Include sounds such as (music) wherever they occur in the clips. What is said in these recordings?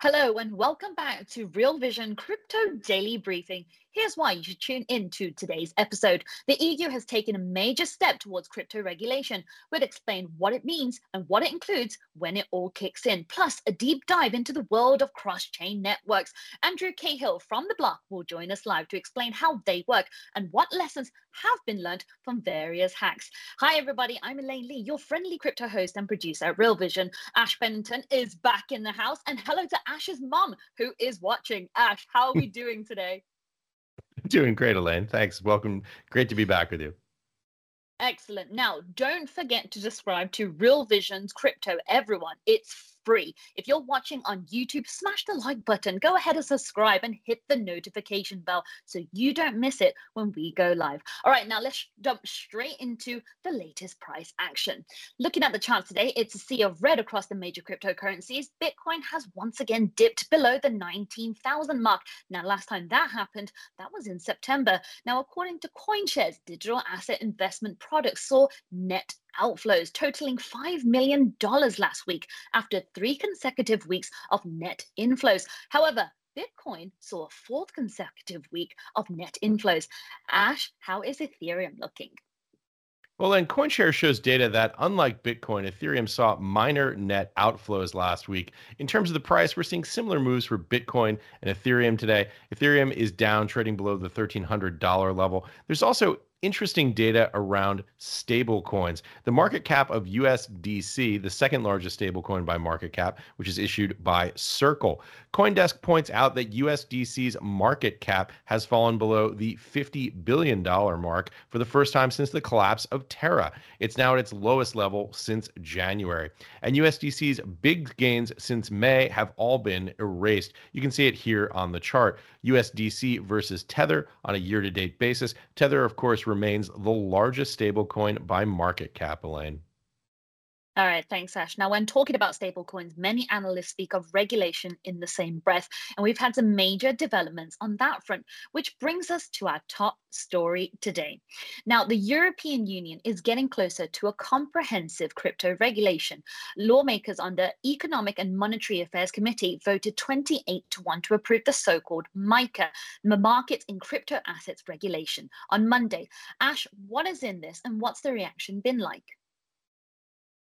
Hello and welcome back to Real Vision Crypto Daily Briefing. Here's why you should tune in to today's episode. The EU has taken a major step towards crypto regulation. We'll explain what it means and what it includes when it all kicks in, plus a deep dive into the world of cross-chain networks. Andrew Cahill from The Block will join us live to explain how they work and what lessons have been learned from various hacks. Hi everybody, I'm Elaine Lee, your friendly crypto host and producer at Real Vision. Ash Bennington is back in the house and hello to Ash's mom who is watching. Ash, how are we (laughs) doing today? Doing great, Elaine. Thanks. Welcome. Great to be back with you. Excellent. Now, don't forget to subscribe to Real Vision's Crypto Everyone. It's free. If you're watching on YouTube, smash the like button, go ahead and subscribe and hit the notification bell so you don't miss it when we go live. All right, now let's jump straight into the latest price action. Looking at the charts today, it's a sea of red across the major cryptocurrencies. Bitcoin has once again dipped below the 19,000 mark. Now, last time that happened, that was in September. Now, according to CoinShares, digital asset investment products saw net outflows totaling $5 million last week after three consecutive weeks of net inflows. However, Bitcoin saw a fourth consecutive week of net inflows. Ash, how is Ethereum looking? Well, then CoinShare shows data that, unlike Bitcoin, Ethereum saw minor net outflows last week. In terms of the price, we're seeing similar moves for Bitcoin and Ethereum today. Ethereum is down, trading below the $1,300 level. There's also interesting data around stable coins. The market cap of USDC, the second largest stablecoin by market cap, which is issued by Circle. Coindesk points out that USDC's market cap has fallen below the $50 billion mark for the first time since the collapse of Terra. It's now at its lowest level since January. And USDC's big gains since May have all been erased. You can see it here on the chart. USDC versus Tether on a year to date basis. Tether, of course, remains the largest stablecoin by market cap, Elaine. All right, thanks, Ash. Now, when talking about stablecoins, many analysts speak of regulation in the same breath, and we've had some major developments on that front, which brings us to our top story today. Now, the European Union is getting closer to a comprehensive crypto regulation. Lawmakers on the Economic and Monetary Affairs Committee voted 28 to 1 to approve the so called MICA, the Markets in Crypto Assets Regulation, on Monday. Ash, what is in this, and what's the reaction been like?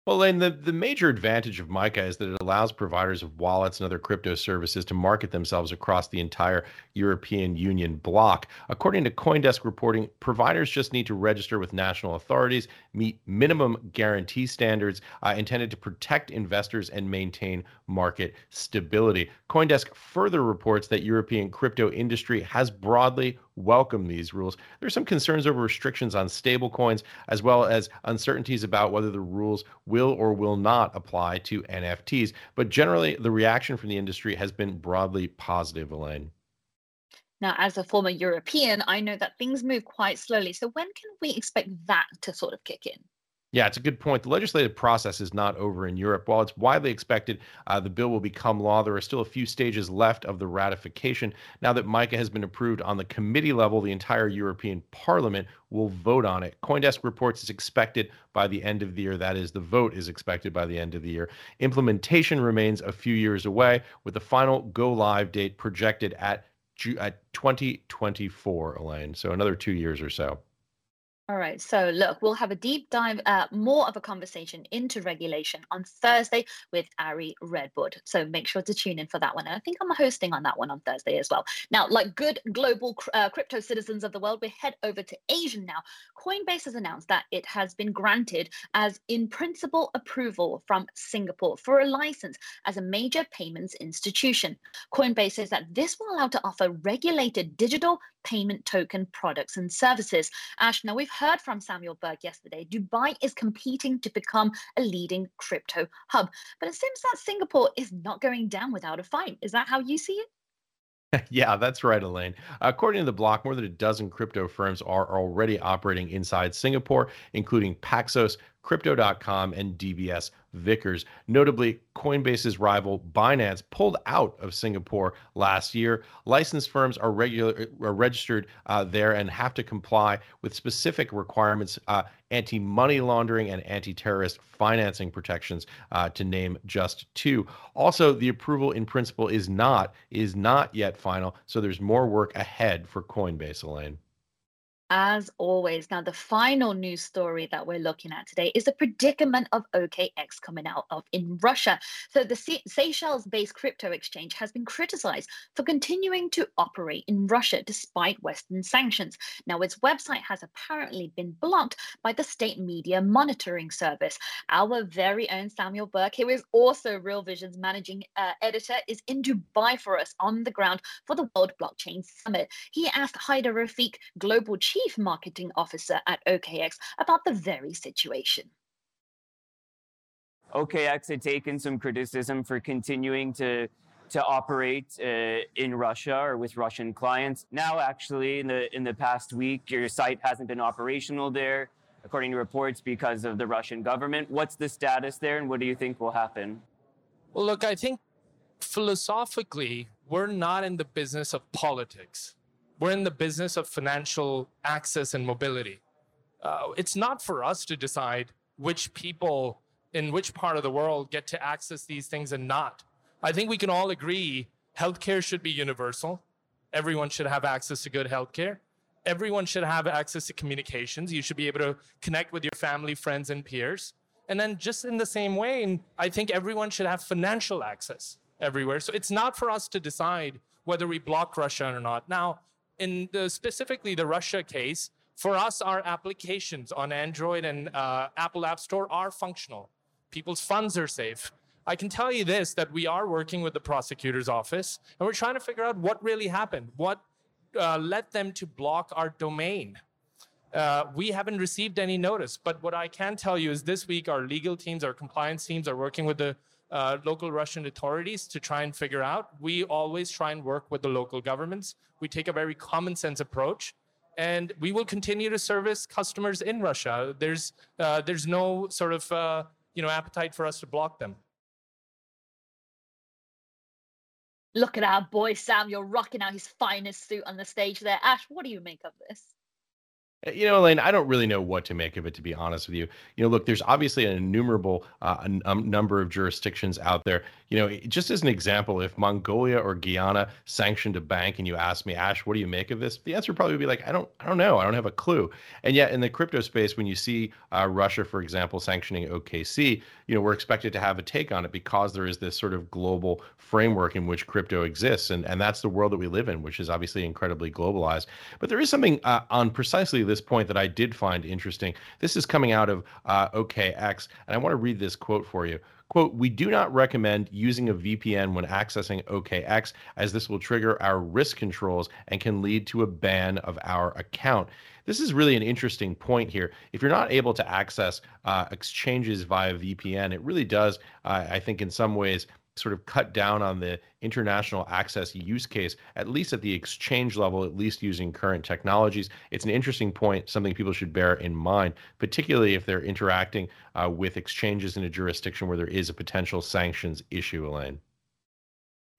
Well, and the, the major advantage of MICA is that it allows providers of wallets and other crypto services to market themselves across the entire European Union bloc. According to Coindesk reporting, providers just need to register with national authorities, meet minimum guarantee standards uh, intended to protect investors and maintain market stability. Coindesk further reports that European crypto industry has broadly welcome these rules. There's some concerns over restrictions on stablecoins, as well as uncertainties about whether the rules will or will not apply to NFTs. But generally, the reaction from the industry has been broadly positive, Elaine. Now, as a former European, I know that things move quite slowly. So, when can we expect that to sort of kick in? Yeah, it's a good point. The legislative process is not over in Europe. While it's widely expected uh, the bill will become law, there are still a few stages left of the ratification. Now that MICA has been approved on the committee level, the entire European Parliament will vote on it. Coindesk reports it's expected by the end of the year. That is, the vote is expected by the end of the year. Implementation remains a few years away, with the final go live date projected at, at 2024, Elaine. So another two years or so. All right. So, look, we'll have a deep dive, uh, more of a conversation into regulation on Thursday with Ari Redbord. So, make sure to tune in for that one. And I think I'm hosting on that one on Thursday as well. Now, like good global uh, crypto citizens of the world, we head over to Asia now. Coinbase has announced that it has been granted as in principle approval from Singapore for a license as a major payments institution. Coinbase says that this will allow to offer regulated digital payment token products and services. Ash, now we've heard from Samuel Burke yesterday, Dubai is competing to become a leading crypto hub. But it seems that Singapore is not going down without a fight. Is that how you see it? (laughs) Yeah, that's right, Elaine. According to the block, more than a dozen crypto firms are already operating inside Singapore, including Paxos, Crypto.com, and DBS Vickers. Notably, Coinbase's rival Binance pulled out of Singapore last year. Licensed firms are regular are registered uh, there and have to comply with specific requirements, uh, anti-money laundering and anti-terrorist financing protections, uh, to name just two. Also, the approval in principle is not is not yet final, so there's more work ahead for Coinbase, Elaine. As always, now the final news story that we're looking at today is the predicament of OKX coming out of in Russia. So the Se- Seychelles-based crypto exchange has been criticized for continuing to operate in Russia despite Western sanctions. Now its website has apparently been blocked by the state media monitoring service. Our very own Samuel Burke, who is also Real Vision's managing uh, editor, is in Dubai for us on the ground for the World Blockchain Summit. He asked Haider Rafique, global chief chief marketing officer at OKX about the very situation. OKX had taken some criticism for continuing to to operate uh, in Russia or with Russian clients. Now, actually, in the in the past week, your site hasn't been operational there, according to reports, because of the Russian government. What's the status there, and what do you think will happen? Well, look, I think philosophically, we're not in the business of politics. We're in the business of financial access and mobility. Uh, it's not for us to decide which people in which part of the world get to access these things and not. I think we can all agree healthcare should be universal. Everyone should have access to good healthcare. Everyone should have access to communications. You should be able to connect with your family, friends, and peers. And then, just in the same way, I think everyone should have financial access everywhere. So it's not for us to decide whether we block Russia or not. Now, in the, specifically the Russia case, for us, our applications on Android and uh, Apple App Store are functional. People's funds are safe. I can tell you this that we are working with the prosecutor's office and we're trying to figure out what really happened, what uh, led them to block our domain. Uh, we haven't received any notice, but what I can tell you is this week our legal teams, our compliance teams are working with the uh, local Russian authorities to try and figure out. We always try and work with the local governments. We take a very common sense approach, and we will continue to service customers in Russia. There's uh, there's no sort of uh, you know appetite for us to block them. Look at our boy Sam. You're rocking out his finest suit on the stage there. Ash, what do you make of this? Uh, you know, Elaine, I don't really know what to make of it, to be honest with you. You know, look, there's obviously an innumerable uh, a, a number of jurisdictions out there. You know, just as an example, if Mongolia or Guyana sanctioned a bank, and you ask me, Ash, what do you make of this? The answer probably would be like, I don't, I don't know, I don't have a clue. And yet, in the crypto space, when you see uh, Russia, for example, sanctioning OKX, you know, we're expected to have a take on it because there is this sort of global framework in which crypto exists, and and that's the world that we live in, which is obviously incredibly globalized. But there is something uh, on precisely this point that I did find interesting. This is coming out of uh, OKX, and I want to read this quote for you. Quote, we do not recommend using a VPN when accessing OKX, as this will trigger our risk controls and can lead to a ban of our account. This is really an interesting point here. If you're not able to access uh, exchanges via VPN, it really does, uh, I think, in some ways, sort of cut down on the international access use case, at least at the exchange level, at least using current technologies. It's an interesting point, something people should bear in mind, particularly if they're interacting uh, with exchanges in a jurisdiction where there is a potential sanctions issue, Elaine.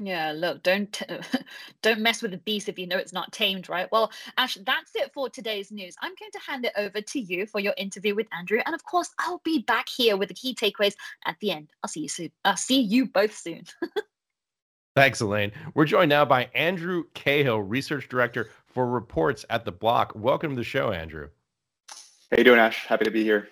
Yeah, look, don't (laughs) don't mess with the beast if you know it's not tamed, right? Well, Ash, that's it for today's news. I'm going to hand it over to you for your interview with Andrew, and of course, I'll be back here with the key takeaways at the end. I'll see you soon. I'll see you both soon. (laughs) Thanks, Elaine. We're joined now by Andrew Cahill, Research Director for Reports at the Block. Welcome to the show, Andrew. How you doing, Ash? Happy to be here.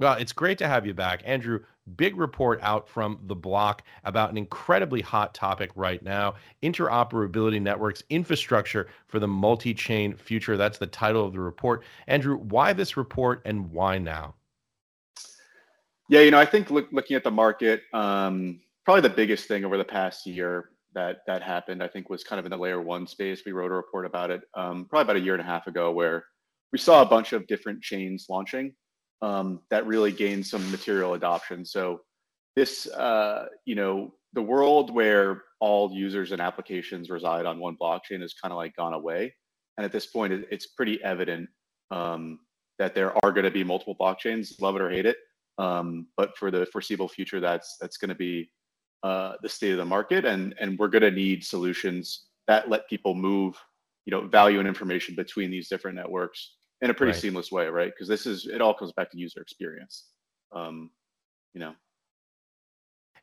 Well, it's great to have you back. Andrew, big report out from the block about an incredibly hot topic right now interoperability networks infrastructure for the multi chain future. That's the title of the report. Andrew, why this report and why now? Yeah, you know, I think look, looking at the market, um, probably the biggest thing over the past year that that happened, I think, was kind of in the layer one space. We wrote a report about it um, probably about a year and a half ago, where we saw a bunch of different chains launching um, that really gained some material adoption. So this, uh, you know, the world where all users and applications reside on one blockchain has kind of like gone away. And at this point, it's pretty evident um, that there are going to be multiple blockchains, love it or hate it. Um, but for the foreseeable future, that's that's going to be uh, the state of the market, and and we're going to need solutions that let people move, you know, value and information between these different networks in a pretty right. seamless way, right? Because this is it all comes back to user experience. Um, you know.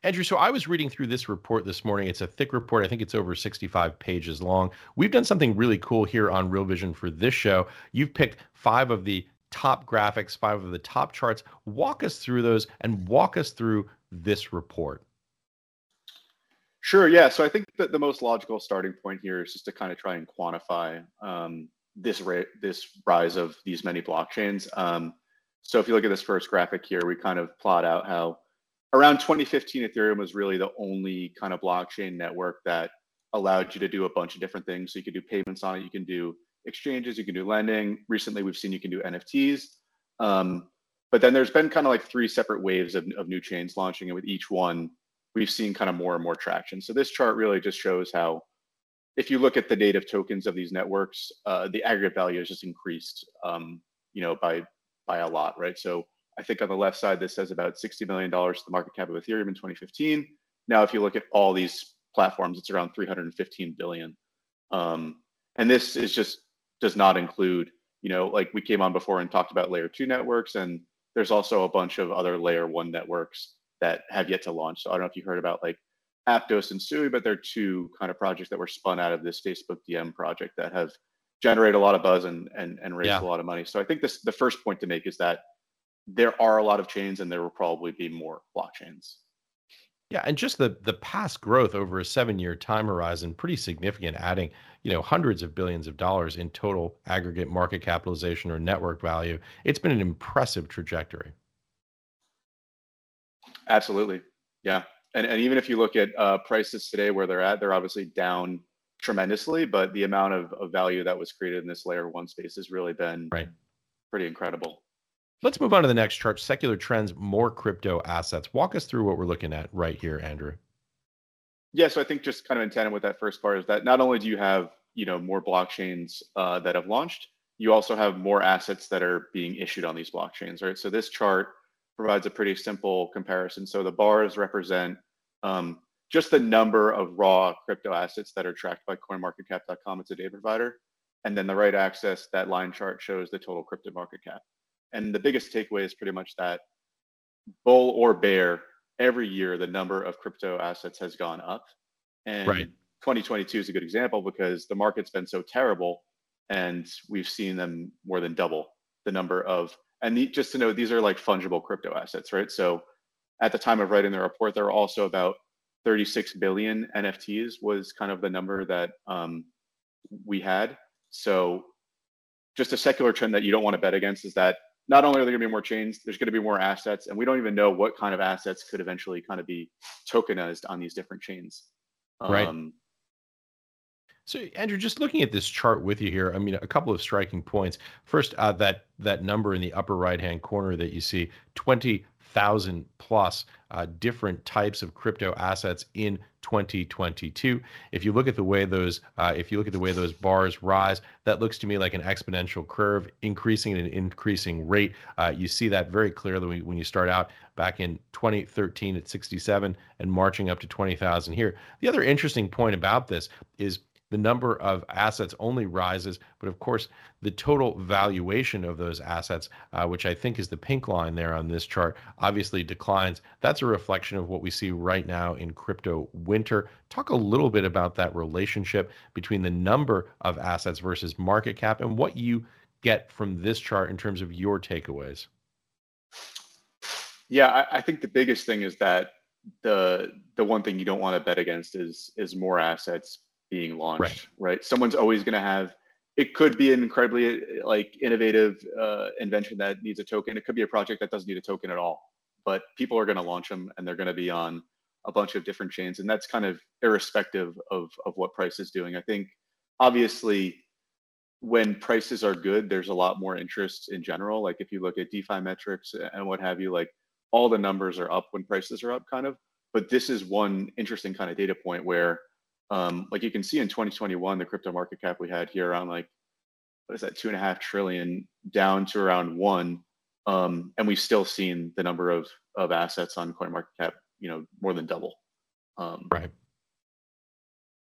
Andrew, so I was reading through this report this morning. It's a thick report. I think it's over 65 pages long. We've done something really cool here on Real Vision for this show. You've picked five of the top graphics, five of the top charts. Walk us through those and walk us through this report. Sure. Yeah. So I think that the most logical starting point here is just to kind of try and quantify um, this rate, this rise of these many blockchains. Um, so if you look at this first graphic here, we kind of plot out how around 2015, Ethereum was really the only kind of blockchain network that allowed you to do a bunch of different things. So you can do payments on it, you can do exchanges, you can do lending. Recently, we've seen you can do NFTs. Um, but then there's been kind of like three separate waves of, of new chains launching, and with each one, we've seen kind of more and more traction. So this chart really just shows how if you look at the native tokens of these networks, uh, the aggregate value has just increased, um, you know, by by a lot, right? So I think on the left side, this says about $60 million to the market cap of Ethereum in 2015. Now, if you look at all these platforms, it's around 315 billion. Um, and this is just does not include, you know, like we came on before and talked about layer two networks, and there's also a bunch of other layer one networks that have yet to launch. So I don't know if you heard about like Aptos and Sui, but they're two kind of projects that were spun out of this Facebook Diem project that have generated a lot of buzz and and, and raised yeah. a lot of money. So I think this the first point to make is that there are a lot of chains and there will probably be more blockchains. Yeah, and just the the past growth over a seven year time horizon, pretty significant, adding you know hundreds of billions of dollars in total aggregate market capitalization or network value. It's been an impressive trajectory. Absolutely, yeah and, and even if you look at uh, prices today where they're at, they're obviously down tremendously, but the amount of, of value that was created in this layer one space has really been right. pretty incredible. Let's move on to the next chart. Secular trends, more crypto assets. Walk us through what we're looking at right here, Andrew. Yeah, so I think just kind of in tandem with that first part is that not only do you have you know more blockchains uh, that have launched, you also have more assets that are being issued on these blockchains, right? So this chart provides a pretty simple comparison. So the bars represent um, just the number of raw crypto assets that are tracked by CoinMarketCap.com. It's a data provider. And then the right axis, that line chart shows the total crypto market cap. And the biggest takeaway is pretty much that bull or bear, every year the number of crypto assets has gone up. And right. 2022 is a good example because the market's been so terrible and we've seen them more than double the number of and the, just to know, these are like fungible crypto assets, right? So at the time of writing the report, there were also about 36 billion NFTs was kind of the number that um, we had. So just a secular trend that you don't want to bet against is that not only are there going to be more chains, there's going to be more assets, and we don't even know what kind of assets could eventually kind of be tokenized on these different chains. Right. Um, so, Andrew, just looking at this chart with you here, I mean, a couple of striking points. First, uh, that that number in the upper right-hand corner that you see, twenty thousand plus uh, different types of crypto assets in 2022. If you look at the way those, uh, if you look at the way those bars rise, that looks to me like an exponential curve, increasing at an increasing rate. Uh, you see that very clearly when you start out back in 2013 at 67 and marching up to 20,000 here. The other interesting point about this is the number of assets only rises, but of course, the total valuation of those assets, uh, which I think is the pink line there on this chart, obviously declines. That's a reflection of what we see right now in crypto winter. Talk a little bit about that relationship between the number of assets versus market cap and what you get from this chart in terms of your takeaways. Yeah, I, I think the biggest thing is that the the one thing you don't want to bet against is is more assets being launched, right? right? Someone's always going to have. It could be an incredibly like innovative uh, invention that needs a token. It could be a project that doesn't need a token at all. But people are going to launch them, and they're going to be on a bunch of different chains, and that's kind of irrespective of of what price is doing. I think obviously when prices are good, there's a lot more interest in general. Like if you look at DeFi metrics and what have you, like all the numbers are up when prices are up, kind of. But this is one interesting kind of data point where, um, like you can see in 2021, the crypto market cap we had here around like what is that, two and a half trillion, down to around one, um, and we've still seen the number of of assets on CoinMarketCap, you know, more than double. Um, right.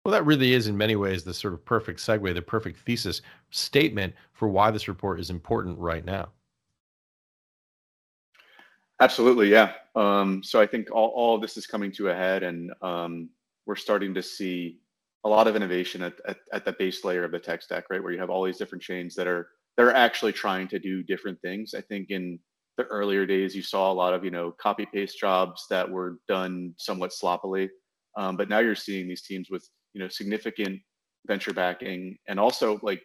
Well, that really is, in many ways, the sort of perfect segue, the perfect thesis statement for why this report is important right now. Absolutely, yeah. Um, so I think all, all of this is coming to a head, and um, we're starting to see a lot of innovation at, at, at, the base layer of the tech stack, right? Where you have all these different chains that are that are actually trying to do different things. I think in the earlier days, you saw a lot of you know copy paste jobs that were done somewhat sloppily, um, but now you're seeing these teams with you know significant venture backing and also like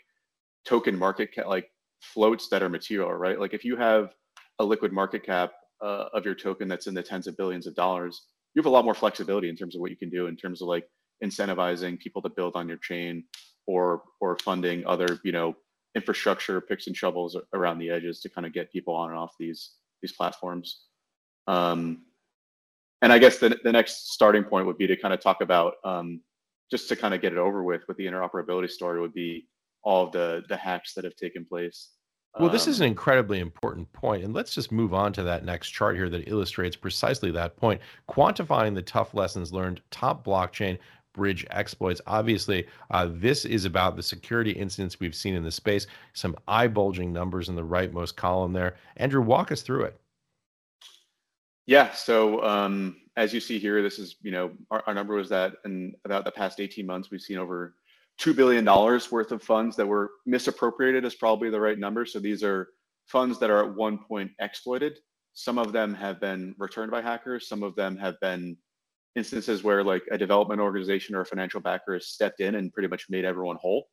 token market cap like floats that are material right like if you have a liquid market cap uh, of your token that's in the tens of billions of dollars you have a lot more flexibility in terms of what you can do in terms of like incentivizing people to build on your chain or or funding other you know infrastructure picks and shovels around the edges to kind of get people on and off these these platforms um, and i guess the, the next starting point would be to kind of talk about um, just to kind of get it over with with the interoperability story would be all of the the hacks that have taken place. Well, this is an um, incredibly important point, and let's just move on to that next chart here that illustrates precisely that point. Quantifying the tough lessons learned, top blockchain bridge exploits. Obviously, uh, this is about the security incidents we've seen in the space. Some eye-bulging numbers in the rightmost column there. Andrew, walk us through it. Yeah. So um, as you see here, this is, you know, our, our number was that in about the past 18 months, we've seen over $2 billion worth of funds that were misappropriated is probably the right number. So these are funds that are at one point exploited. Some of them have been returned by hackers. Some of them have been instances where like a development organization or a financial backer has stepped in and pretty much made everyone whole.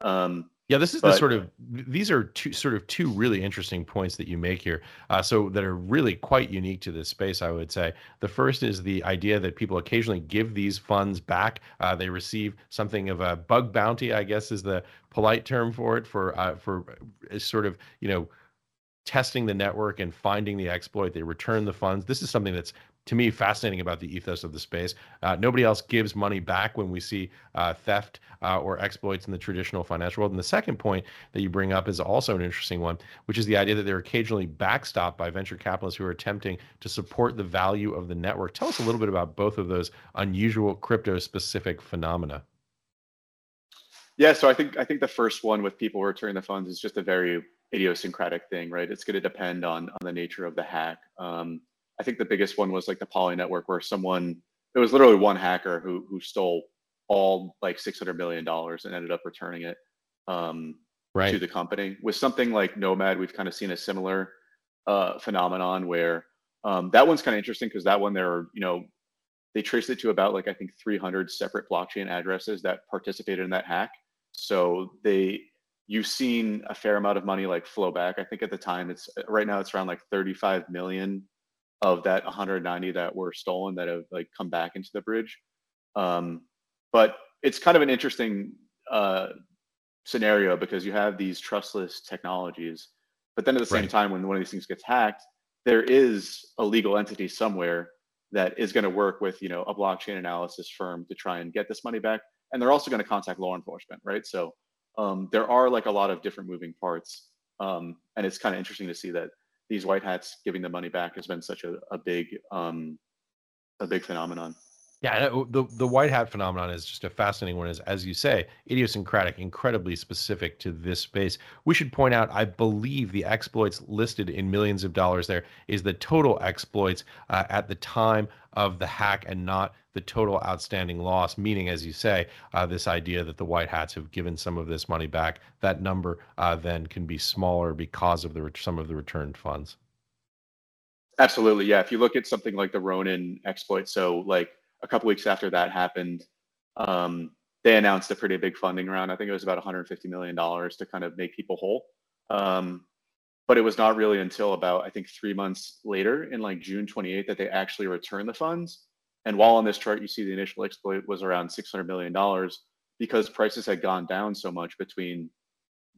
Um, yeah, this is but, the sort of these are two sort of two really interesting points that you make here. Uh, so that are really quite unique to this space, I would say. The first is the idea that people occasionally give these funds back. Uh, they receive something of a bug bounty, I guess, is the polite term for it, for uh, for uh, sort of you know testing the network and finding the exploit. They return the funds. This is something that's to me fascinating about the ethos of the space. Uh, nobody else gives money back when we see uh, theft uh, or exploits in the traditional financial world. And the second point that you bring up is also an interesting one, which is the idea that they're occasionally backstopped by venture capitalists who are attempting to support the value of the network. Tell us a little bit about both of those unusual crypto-specific phenomena. Yeah, so I think I think the first one with people returning the funds is just a very idiosyncratic thing, right? It's going to depend on on the nature of the hack. Um, I think the biggest one was like the Poly network, where someone it was literally one hacker who who stole all like six hundred million dollars and ended up returning it um, right. to the company. With something like Nomad, we've kind of seen a similar uh, phenomenon where um, that one's kind of interesting because that one there are you know they traced it to about like I think 300 separate blockchain addresses that participated in that hack. So they you've seen a fair amount of money like flow back. I think at the time it's right now it's around like 35 million of that 190 that were stolen that have like come back into the bridge. Um, but it's kind of an interesting uh, scenario because you have these trustless technologies, but then at the same right. time, when one of these things gets hacked, there is a legal entity somewhere that is going to work with you know a blockchain analysis firm to try and get this money back, and they're also going to contact law enforcement, right? So um, there are like a lot of different moving parts, um, and it's kind of interesting to see that these white hats giving the money back has been such a, a big um, a big phenomenon. Yeah, the the white hat phenomenon is just a fascinating one. Is as you say, idiosyncratic, incredibly specific to this space. We should point out, I believe the exploits listed in millions of dollars there is the total exploits uh, at the time of the hack, and not the total outstanding loss. Meaning, as you say, uh, this idea that the white hats have given some of this money back, that number uh, then can be smaller because of the some of the returned funds. Absolutely, yeah. If you look at something like the Ronin exploit, so like a couple weeks after that happened, um, they announced a pretty big funding round. I think it was about 150 million dollars to kind of make people whole. Um, but it was not really until about I think three months later, in like June 28th, that they actually returned the funds. And while on this chart you see the initial exploit was around 600 million dollars, because prices had gone down so much between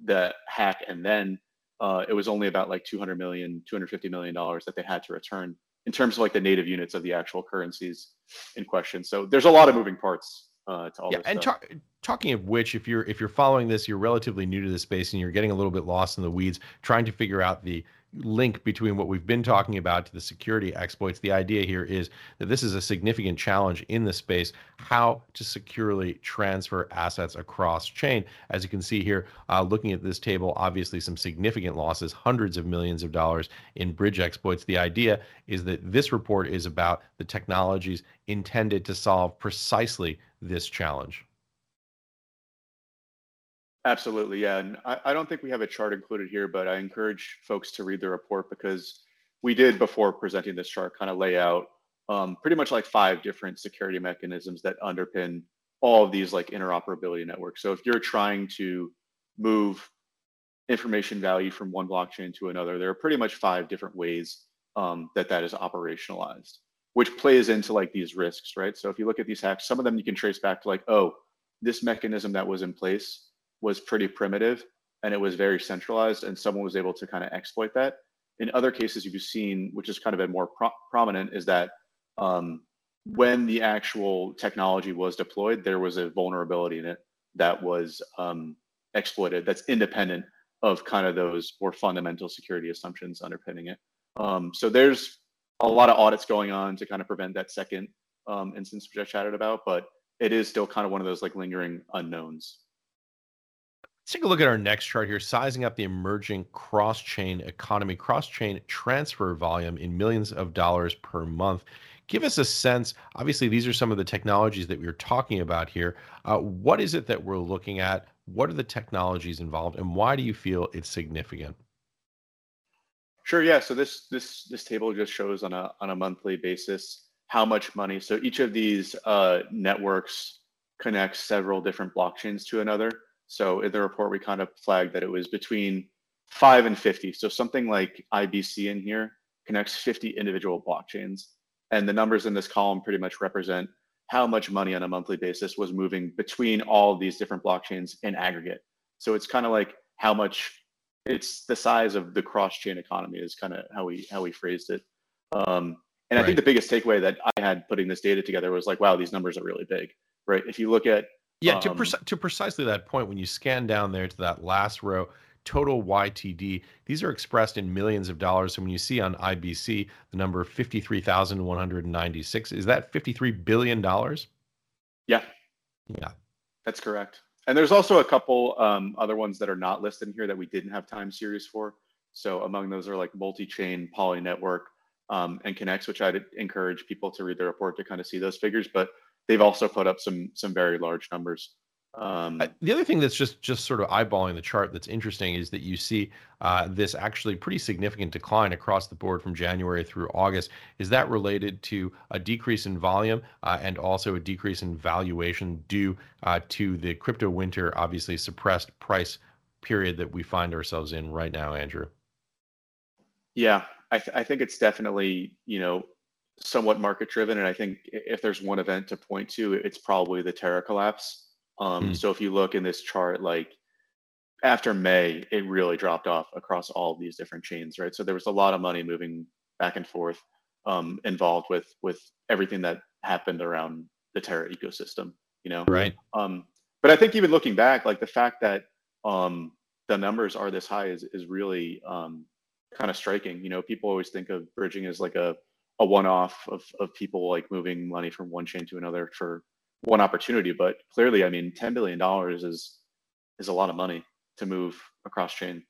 the hack and then uh, it was only about like 200 million 250 million dollars that they had to return in terms of like the native units of the actual currencies in question. So there's a lot of moving parts uh, to all yeah, this and talk, talking of which, if you're if you're following this, you're relatively new to the space and you're getting a little bit lost in the weeds, trying to figure out the link between what we've been talking about to the security exploits. The idea here is that this is a significant challenge in the space, how to securely transfer assets across chain. As you can see here, uh, looking at this table, obviously some significant losses, hundreds of millions of dollars in bridge exploits. The idea is that this report is about the technologies intended to solve precisely this challenge. Absolutely, yeah. And I, I don't think we have a chart included here, but I encourage folks to read the report because we did before presenting this chart kind of lay out um, pretty much like five different security mechanisms that underpin all of these like interoperability networks. So if you're trying to move information value from one blockchain to another, there are pretty much five different ways um, that that is operationalized, which plays into like these risks, right? So if you look at these hacks, some of them you can trace back to like, oh, this mechanism that was in place was pretty primitive and it was very centralized and someone was able to kind of exploit that in other cases you've seen which has kind of been more pro- prominent is that um, when the actual technology was deployed there was a vulnerability in it that was um, exploited that's independent of kind of those more fundamental security assumptions underpinning it um, so there's a lot of audits going on to kind of prevent that second um, instance which i chatted about but it is still kind of one of those like lingering unknowns Let's take a look at our next chart here, sizing up the emerging cross chain economy, cross chain transfer volume in millions of dollars per month. Give us a sense. Obviously, these are some of the technologies that we are talking about here. Uh, what is it that we're looking at? What are the technologies involved, and why do you feel it's significant? Sure. Yeah. So this this this table just shows on a on a monthly basis how much money. So each of these uh, networks connects several different blockchains to another. So in the report, we kind of flagged that it was between five and 50. So something like IBC in here connects 50 individual blockchains. And the numbers in this column pretty much represent how much money on a monthly basis was moving between all these different blockchains in aggregate. So it's kind of like how much it's the size of the cross-chain economy is kind of how we how we phrased it. Um, and right. I think the biggest takeaway that I had putting this data together was like, wow, these numbers are really big, right? If you look at yeah, to, um, to precisely that point, when you scan down there to that last row, total YTD, these are expressed in millions of dollars. So when you see on IBC the number 53,196, is that $53 billion? Yeah. Yeah. That's correct. And there's also a couple um, other ones that are not listed in here that we didn't have time series for. So among those are like multi-chain, poly network, um, and Connext, which I'd encourage people to read the report to kind of see those figures. But they've also put up some some very large numbers. Um, the other thing that's just just sort of eyeballing the chart that's interesting is that you see uh, this actually pretty significant decline across the board from January through August. Is that related to a decrease in volume uh, and also a decrease in valuation due uh, to the crypto winter, obviously suppressed price period that we find ourselves in right now, Andrew? Yeah, I, th- I think it's definitely you know somewhat market driven. And I think if there's one event to point to, it's probably the Terra collapse. Um, mm. So if you look in this chart, like after May, it really dropped off across all of these different chains, right? So there was a lot of money moving back and forth um, involved with with everything that happened around the Terra ecosystem, you know? Right. Um, but I think even looking back, like the fact that um, the numbers are this high is is really um, kind of striking. You know, people always think of bridging as like a a one-off of, of people like moving money from one chain to another for one opportunity but clearly i mean 10 billion dollars is is a lot of money to move across chain.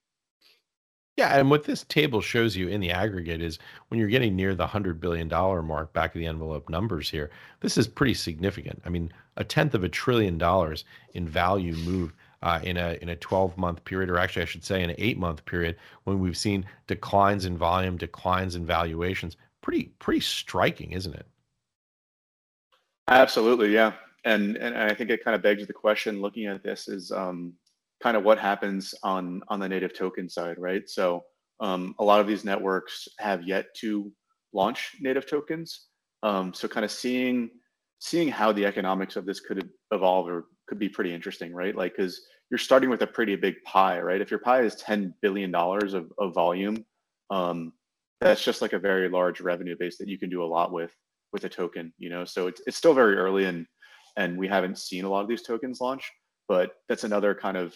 Yeah and what this table shows you in the aggregate is when you're getting near the 100 billion dollar mark back of the envelope numbers here this is pretty significant. I mean a tenth of a trillion dollars in value moved uh, in a in a 12 month period, or actually I should say in an eight month period, when we've seen declines in volume, declines in valuations. Pretty pretty striking, isn't it? Absolutely, yeah. And and I think it kind of begs the question looking at this is um, kind of what happens on on the native token side, right? So um, a lot of these networks have yet to launch native tokens. Um, so kind of seeing seeing how the economics of this could evolve or could be pretty interesting, right? Like because you're starting with a pretty big pie, right? If your pie is $10 billion of, of volume, um, that's just like a very large revenue base that you can do a lot with with a token, you know? So it's, it's still very early and, and we haven't seen a lot of these tokens launch, but that's another kind of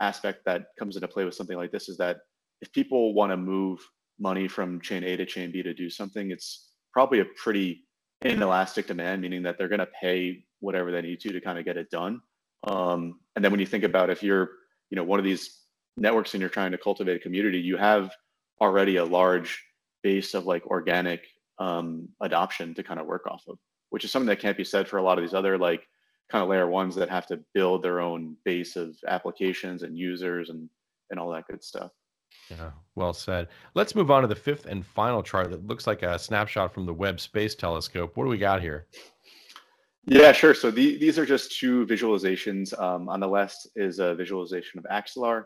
aspect that comes into play with something like this is that if people want to move money from chain A to chain B to do something, it's probably a pretty inelastic demand, meaning that they're going to pay whatever they need to to kind of get it done. Um, and then when you think about if you're, you know, one of these networks and you're trying to cultivate a community, you have already a large base of like organic um, adoption to kind of work off of, which is something that can't be said for a lot of these other like kind of layer ones that have to build their own base of applications and users and and all that good stuff. Yeah, well said. Let's move on to the fifth and final chart that looks like a snapshot from the Webb Space Telescope. What do we got here? Yeah, sure. So the, these are just two visualizations. Um, on the left is a visualization of Axelar,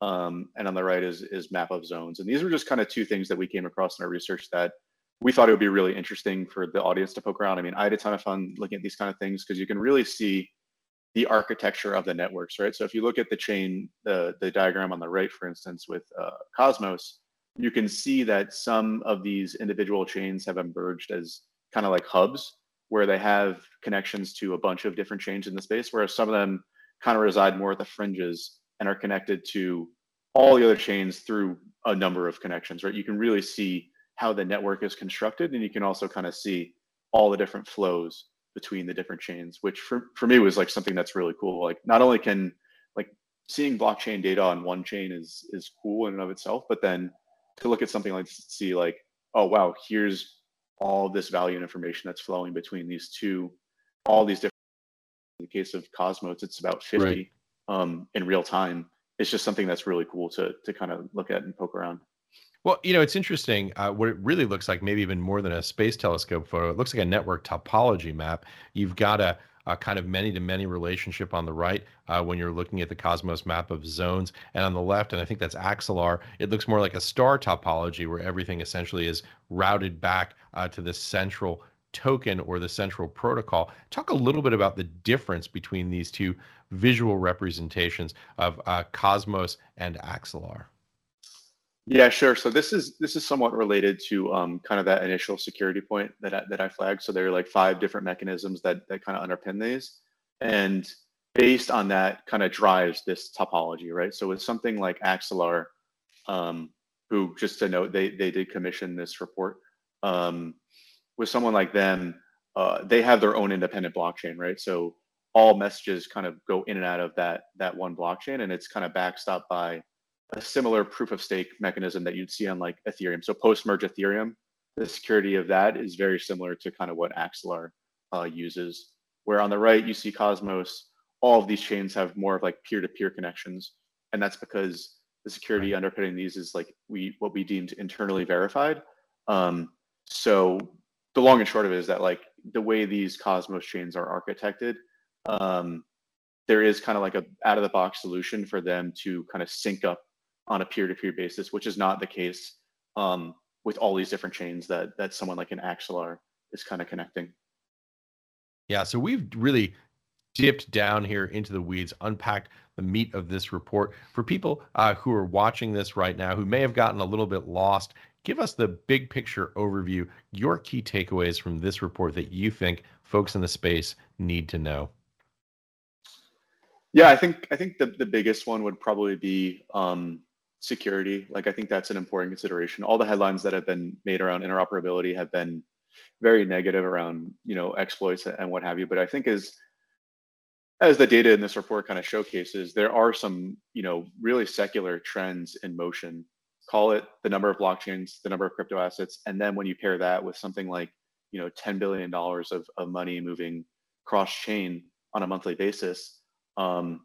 um, and on the right is is map of zones. And these were just kind of two things that we came across in our research that we thought it would be really interesting for the audience to poke around. I mean, I had a ton of fun looking at these kind of things because you can really see the architecture of the networks, right? So if you look at the chain, the, the diagram on the right, for instance, with uh, Cosmos, you can see that some of these individual chains have emerged as kind of like hubs where they have connections to a bunch of different chains in the space, whereas some of them kind of reside more at the fringes and are connected to all the other chains through a number of connections, right? You can really see how the network is constructed, and you can also kind of see all the different flows between the different chains, which for, for me was like something that's really cool. Like not only can like seeing blockchain data on one chain is is cool in and of itself, but then to look at something like see like, oh wow, here's all this value and information that's flowing between these two, all these different in the case of Cosmos, it's about 50 right. um, in real time. It's just something that's really cool to to kind of look at and poke around. Well, you know, it's interesting. Uh, what it really looks like, maybe even more than a space telescope photo, it looks like a network topology map. You've got a, a kind of many to many relationship on the right uh, when you're looking at the Cosmos map of zones. And on the left, and I think that's Axelar, it looks more like a star topology where everything essentially is routed back uh, to the central token or the central protocol. Talk a little bit about the difference between these two visual representations of uh, Cosmos and Axelar. Yeah, sure. So this is this is somewhat related to um, kind of that initial security point that I, that I flagged. So there are like five different mechanisms that that kind of underpin these, and based on that, kind of drives this topology, right? So with something like Axelar, um, who just to note, they they did commission this report. Um, with someone like them, uh, they have their own independent blockchain, right? So all messages kind of go in and out of that that one blockchain, and it's kind of backstopped by a similar proof of stake mechanism that you'd see on like Ethereum. So post merge Ethereum, the security of that is very similar to kind of what Axelar uh, uses. Where on the right you see Cosmos, all of these chains have more of like peer-to-peer connections, and that's because the security underpinning these is like we what we deemed internally verified. Um, so the long and short of it is that like the way these Cosmos chains are architected, um, there is kind of like a out of the box solution for them to kind of sync up on a peer-to-peer basis, which is not the case um, with all these different chains that that someone like an Axelar is kind of connecting. Yeah, so we've really dipped down here into the weeds, unpacked the meat of this report. For people uh, who are watching this right now, who may have gotten a little bit lost, give us the big picture overview, your key takeaways from this report that you think folks in the space need to know. Yeah, I think I think the, the biggest one would probably be um, security. Like I think that's an important consideration. All the headlines that have been made around interoperability have been very negative around you know exploits and what have you. But I think as as the data in this report kind of showcases, there are some you know really secular trends in motion. Call it the number of blockchains, the number of crypto assets, and then when you pair that with something like you know 10 billion dollars of, of money moving cross chain on a monthly basis um,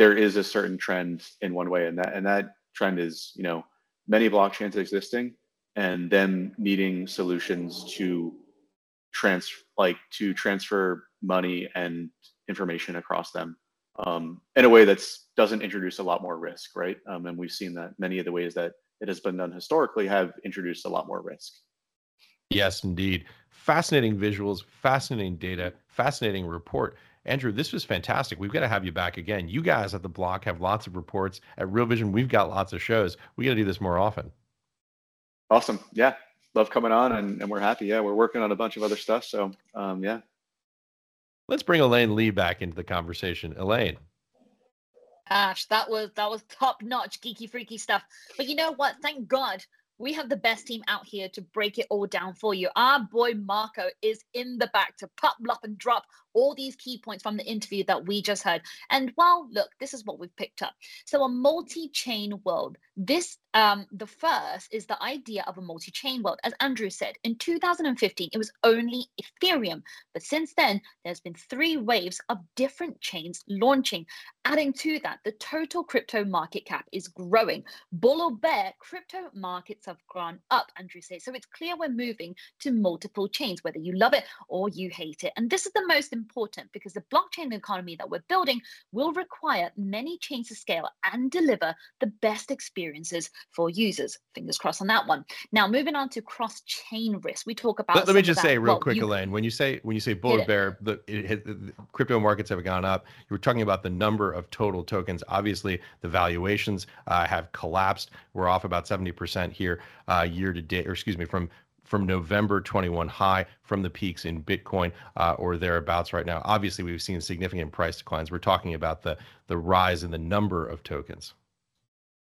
there is a certain trend in one way, and that and that trend is you know many blockchains existing and them needing solutions to trans like to transfer money and information across them um, in a way that doesn't introduce a lot more risk, right? Um, and we've seen that many of the ways that it has been done historically have introduced a lot more risk. Yes, indeed. Fascinating visuals, fascinating data, fascinating report. Andrew, this was fantastic. We've got to have you back again. You guys at the block have lots of reports. At Real Vision, we've got lots of shows. We got to do this more often. Awesome. Yeah. Love coming on and, and we're happy. Yeah. We're working on a bunch of other stuff. So, um, yeah. Let's bring Elaine Lee back into the conversation. Elaine. Ash, that was that was top notch geeky freaky stuff. But you know what? Thank God we have the best team out here to break it all down for you. Our boy Marco is in the back to pop, up and drop all these key points from the interview that we just heard. And well, look, this is what we've picked up. So a multi-chain world. This um the first is the idea of a multi-chain world. As Andrew said, in 2015 it was only Ethereum, but since then there's been three waves of different chains launching. Adding to that, the total crypto market cap is growing. Bull or bear, crypto markets have gone up, Andrew says. So it's clear we're moving to multiple chains, whether you love it or you hate it. And this is the most important because the blockchain economy that we're building will require many chains to scale and deliver the best experiences for users. Fingers crossed on that one. Now, moving on to cross-chain risk, we talk about. Let, let me just say real well, quick, you, Elaine, when you say when you say bull bear, the, it, the crypto markets have gone up. You were talking about the number of total tokens. Obviously, the valuations uh, have collapsed. We're off about seventy percent here uh, year to date, or excuse me, from from November 21 high from the peaks in Bitcoin uh, or thereabouts right now. Obviously, we've seen significant price declines. We're talking about the the rise in the number of tokens.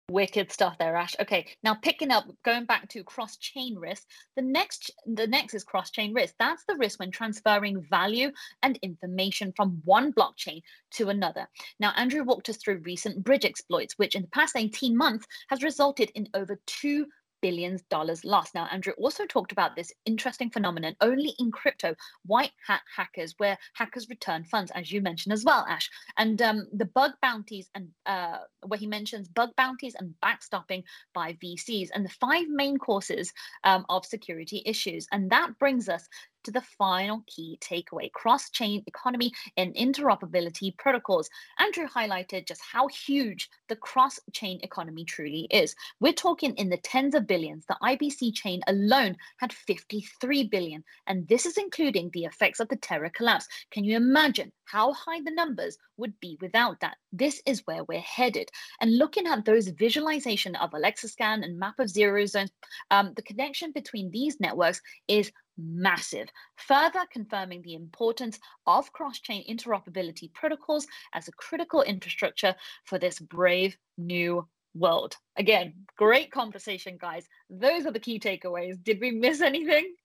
Wicked stuff there, Ash. Okay, now picking up, going back to cross-chain risk. The next, the next is cross-chain risk. That's the risk when transferring value and information from one blockchain to another. Now, Andrew walked us through recent bridge exploits, which in the past 18 months has resulted in over two billions dollars lost. Now, Andrew also talked about this interesting phenomenon only in crypto, white hat hackers, where hackers return funds, as you mentioned as well, Ash. And um, the bug bounties and uh, where he mentions bug bounties and backstopping by VCs and the five main causes um, of security issues. And that brings us to the final key takeaway cross chain economy and interoperability protocols. Andrew highlighted just how huge the cross chain economy truly is. We're talking in the tens of billions. The IBC chain alone had 53 billion, and this is including the effects of the Terra collapse. Can you imagine how high the numbers would be without that? This is where we're headed. And looking at those visualization of Axelarscan and map of zero zones, um, the connection between these networks is massive, further confirming the importance of cross chain interoperability protocols as a critical infrastructure for this brave new world. Again, great conversation, guys. Those are the key takeaways. Did we miss anything?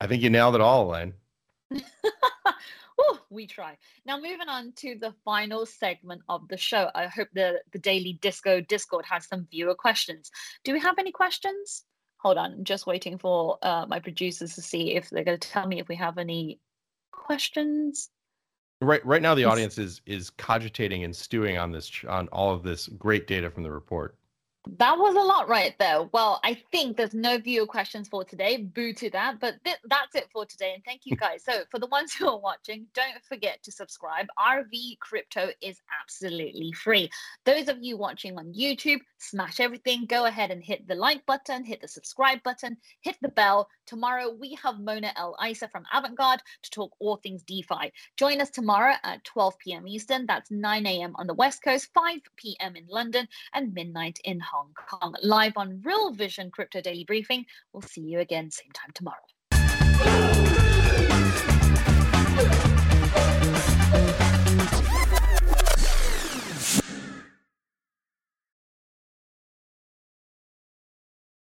I think you nailed it all, Elaine. (laughs) Ooh, we try. Now, moving on to the final segment of the show. I hope the, the Daily Disco Discord has some viewer questions. Do we have any questions? Hold on, I'm just waiting for uh, my producers to see if they're going to tell me if we have any questions. Right, right now the audience is is cogitating and stewing on this on all of this great data from the report. That was a lot right there. Well, I think there's no viewer questions for today. Boo to that. But th- that's it for today. And thank you hmm. guys. so, for the ones (laughs) who are watching, don't forget to subscribe. RV Crypto is absolutely free. Those of you watching on YouTube, smash everything. Go ahead and hit the like button, hit the subscribe button, hit the bell. Tomorrow, we have Mona El Isa from Avantgarde to talk all things DeFi. Join us tomorrow at 12 p.m. Eastern. That's 9 a.m. on the West Coast, 5 p.m. in London, and midnight in Hong Kong, live on Real Vision Crypto Daily Briefing. We'll see you again same time tomorrow.